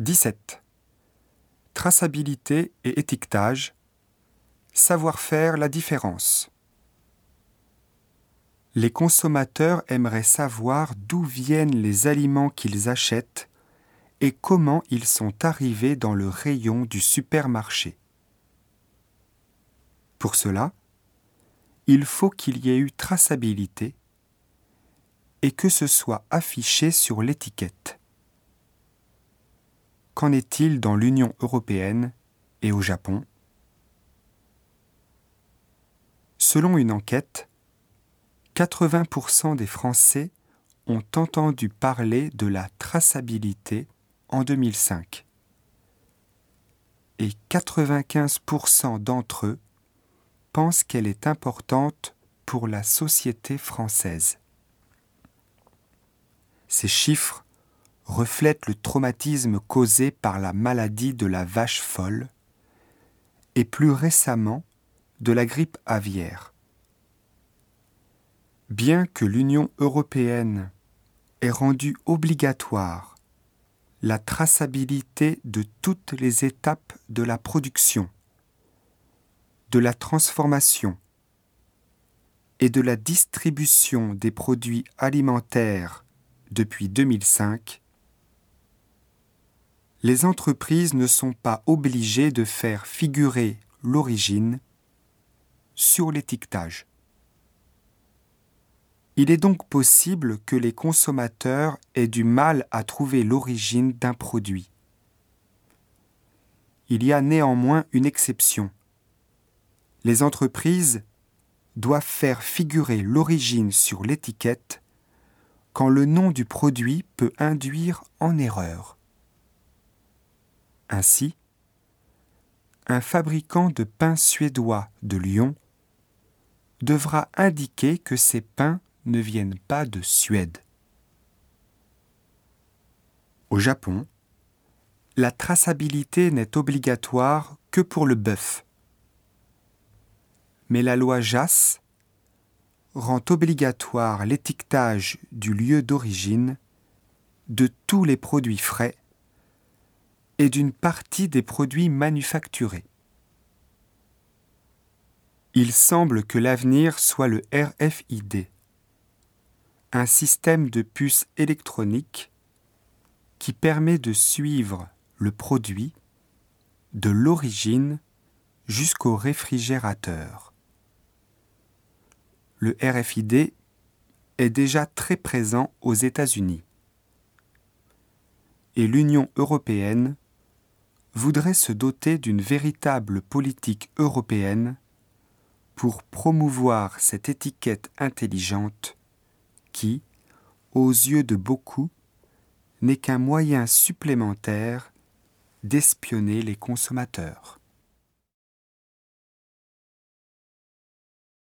17. Traçabilité et étiquetage. Savoir faire la différence. Les consommateurs aimeraient savoir d'où viennent les aliments qu'ils achètent et comment ils sont arrivés dans le rayon du supermarché. Pour cela, il faut qu'il y ait eu traçabilité et que ce soit affiché sur l'étiquette. Qu'en est-il dans l'Union européenne et au Japon? Selon une enquête, 80% des Français ont entendu parler de la traçabilité en 2005 et 95% d'entre eux pensent qu'elle est importante pour la société française. Ces chiffres reflètent le traumatisme causé par la maladie de la vache folle et plus récemment de la grippe aviaire. Bien que l'Union européenne ait rendu obligatoire la traçabilité de toutes les étapes de la production, de la transformation et de la distribution des produits alimentaires depuis 2005, les entreprises ne sont pas obligées de faire figurer l'origine sur l'étiquetage. Il est donc possible que les consommateurs aient du mal à trouver l'origine d'un produit. Il y a néanmoins une exception. Les entreprises doivent faire figurer l'origine sur l'étiquette quand le nom du produit peut induire en erreur. Ainsi, un fabricant de pain suédois de Lyon devra indiquer que ces pains ne viennent pas de Suède. Au Japon, la traçabilité n'est obligatoire que pour le bœuf. Mais la loi JAS rend obligatoire l'étiquetage du lieu d'origine de tous les produits frais et d'une partie des produits manufacturés. Il semble que l'avenir soit le RFID, un système de puces électroniques qui permet de suivre le produit de l'origine jusqu'au réfrigérateur. Le RFID est déjà très présent aux États-Unis et l'Union européenne voudrait se doter d'une véritable politique européenne pour promouvoir cette étiquette intelligente qui, aux yeux de beaucoup, n'est qu'un moyen supplémentaire d'espionner les consommateurs.